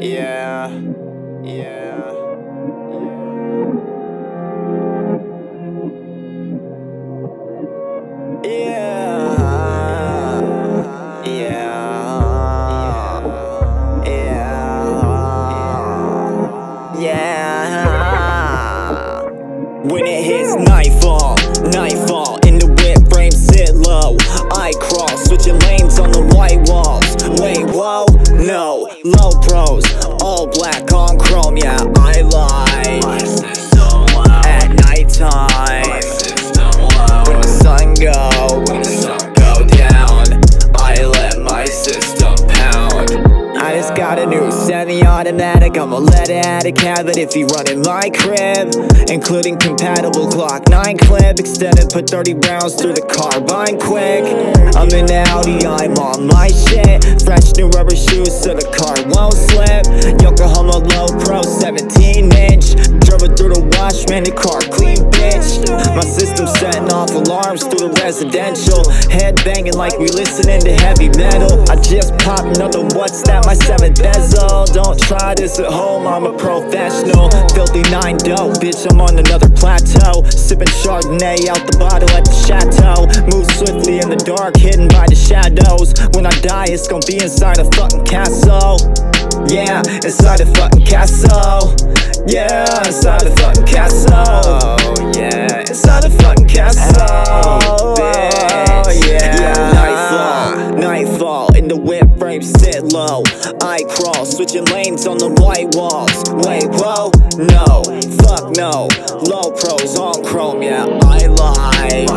Yeah, yeah. Yeah, yeah, yeah, yeah. When it hits low pros, all black on chrome. Yeah, I lie. Got a new semi-automatic. I'ma let it out of cab if he running my crib, including compatible Glock 9 clip. Extended, put 30 rounds through the carbine quick. I'm in the Audi, I'm on my shit. Fresh new rubber shoes so the car won't slip. Yokohama low pro 17 inch. Drove it through the wash, man, the car clean, bitch. My system setting off alarms through the residential. Head banging like we listening to heavy metal. I just popped another what's that? My seventh bezel. Don't try this at home, I'm a professional. Filthy nine dope, bitch, I'm on another plateau. Sipping Chardonnay out the bottle at the chateau. Move swiftly in the dark, hidden by the shadows. When I die, it's gonna be inside a fucking castle. Yeah, inside a fucking castle. Yeah, inside a fucking frame, sit low. I crawl, switching lanes on the white walls. Wait, whoa, no, fuck no. Low pros on chrome, yeah, I lie.